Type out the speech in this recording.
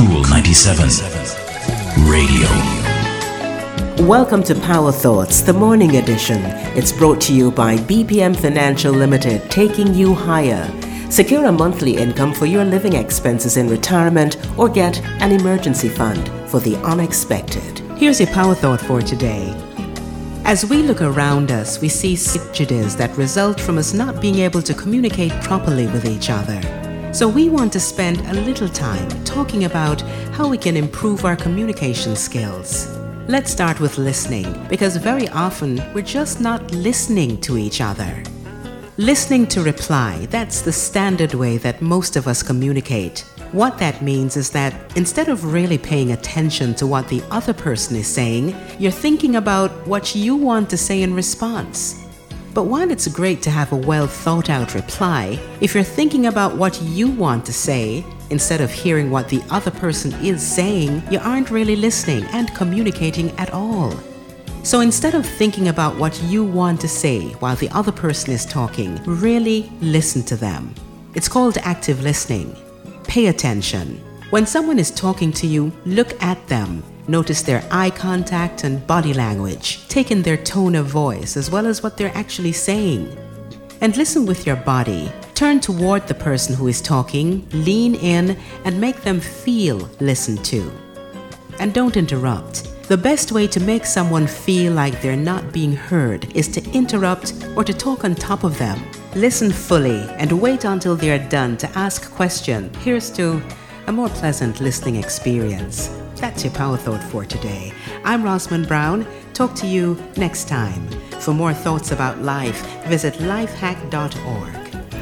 Cool 97 Radio. Welcome to Power Thoughts, the morning edition. It's brought to you by BPM Financial Limited, taking you higher. Secure a monthly income for your living expenses in retirement or get an emergency fund for the unexpected. Here's your Power Thought for today. As we look around us, we see prejudices that result from us not being able to communicate properly with each other. So we want to spend a little time talking about how we can improve our communication skills. Let's start with listening, because very often we're just not listening to each other. Listening to reply, that's the standard way that most of us communicate. What that means is that instead of really paying attention to what the other person is saying, you're thinking about what you want to say in response. But while it's great to have a well thought out reply, if you're thinking about what you want to say, instead of hearing what the other person is saying, you aren't really listening and communicating at all. So instead of thinking about what you want to say while the other person is talking, really listen to them. It's called active listening. Pay attention. When someone is talking to you, look at them Notice their eye contact and body language. Take in their tone of voice as well as what they're actually saying. And listen with your body. Turn toward the person who is talking, lean in, and make them feel listened to. And don't interrupt. The best way to make someone feel like they're not being heard is to interrupt or to talk on top of them. Listen fully and wait until they're done to ask questions. Here's to a more pleasant listening experience. That's your Power Thought for today. I'm Rosamond Brown. Talk to you next time. For more thoughts about life, visit lifehack.org.